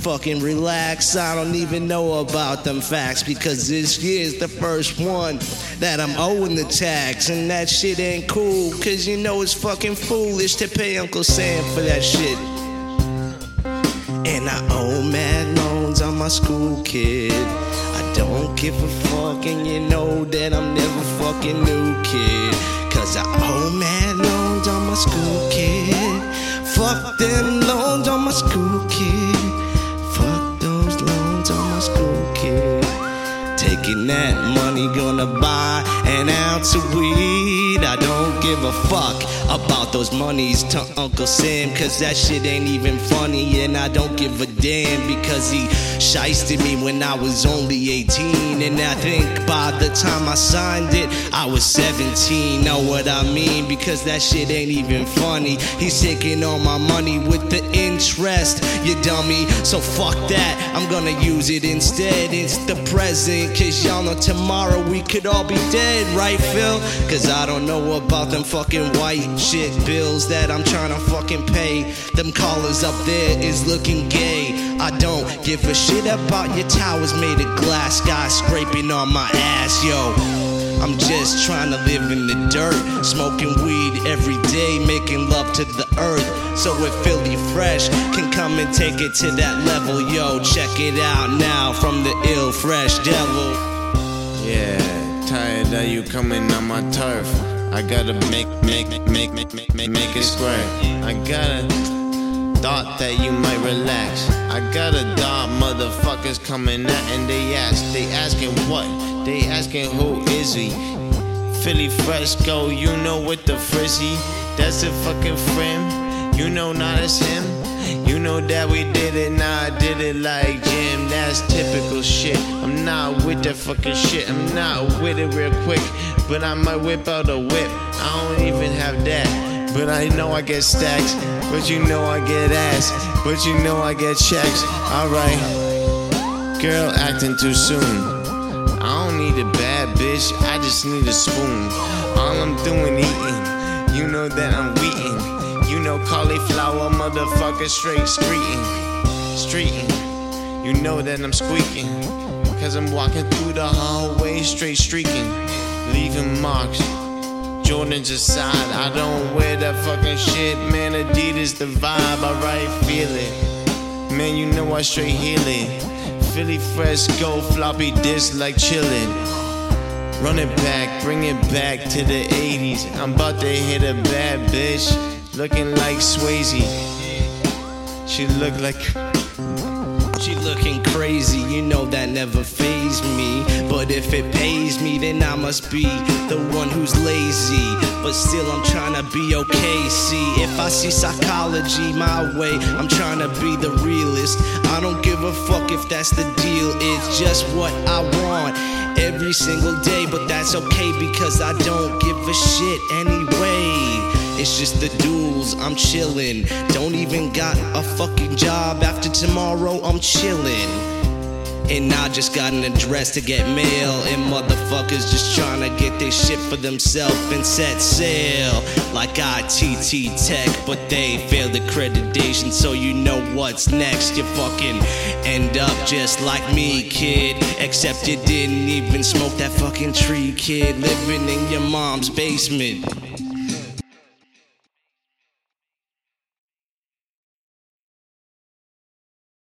Fucking relax, I don't even know about them facts because this year's the first one that I'm owing the tax. And that shit ain't cool, cause you know it's fucking foolish to pay Uncle Sam for that shit. And I owe mad loans on my school kid. I don't give a fuck, and you know that I'm never fucking new kid. Cause I owe mad loans on my school kid. Fuck them loans on my school kid. That money, gonna buy an ounce of weed. I don't give a fuck about those monies to Uncle Sam, cause that shit ain't even funny. And I don't give a damn because he shysted me when I was only 18. And I think by the time I signed it, I was 17. Know what I mean? Because that shit ain't even funny. He's taking all my money with the interest, you dummy. So fuck that, I'm gonna use it instead. It's the present, cause y'all know tomorrow we could all be dead, right, Phil? Cause I don't know about them fucking white shit bills that I'm trying to fucking pay. Them collars up there is looking gay. I don't give a shit about your towers made of glass, guys scraping on my ass, yo. I'm just trying to live in the dirt, smoking weed every day, making love to the earth. So if Philly Fresh can come and take it to that level, yo, check it out now from the ill fresh devil. Yeah, tired of you coming on my turf. I gotta make, make, make, make, make, make, make, it square. I gotta thought that you might relax. I got a dog motherfuckers coming out and they ask, they asking what? They asking who is he? Philly Fresco, you know with the frizzy. That's a fucking friend. You know not as him. You know that we did it, now I did it like Jim. That's typical shit. I'm not with that fucking shit. I'm not with it real quick. But I might whip out a whip. I don't even have that. But I know I get stacks. But you know I get ass. But you know I get checks. Alright. Girl acting too soon. I don't need a bad bitch, I just need a spoon. All I'm doing eating, you know that I'm wheating. You know cauliflower, motherfucker, straight streeting, streeting. You know that I'm squeaking, cause I'm walking through the hallway, straight streaking, leaving marks. Jordan's aside, I don't wear that fucking shit, man. Adidas the vibe, I right feel it. Man, you know I straight heal it. Philly Fresco, floppy disk like chillin'. Run it back, bring it back to the 80s. I'm about to hit a bad bitch, looking like Swayze. She look like. Crazy, you know that never phased me. But if it pays me, then I must be the one who's lazy. But still, I'm trying to be okay. See, if I see psychology my way, I'm trying to be the realist. I don't give a fuck if that's the deal, it's just what I want every single day. But that's okay because I don't give a shit anyway. It's just the duels, I'm chillin'. Don't even got a fucking job after tomorrow, I'm chillin'. And I just got an address to get mail. And motherfuckers just trying to get their shit for themselves and set sail. Like ITT Tech, but they failed accreditation. So you know what's next. You fucking end up just like me, kid. Except you didn't even smoke that fucking tree, kid. Living in your mom's basement.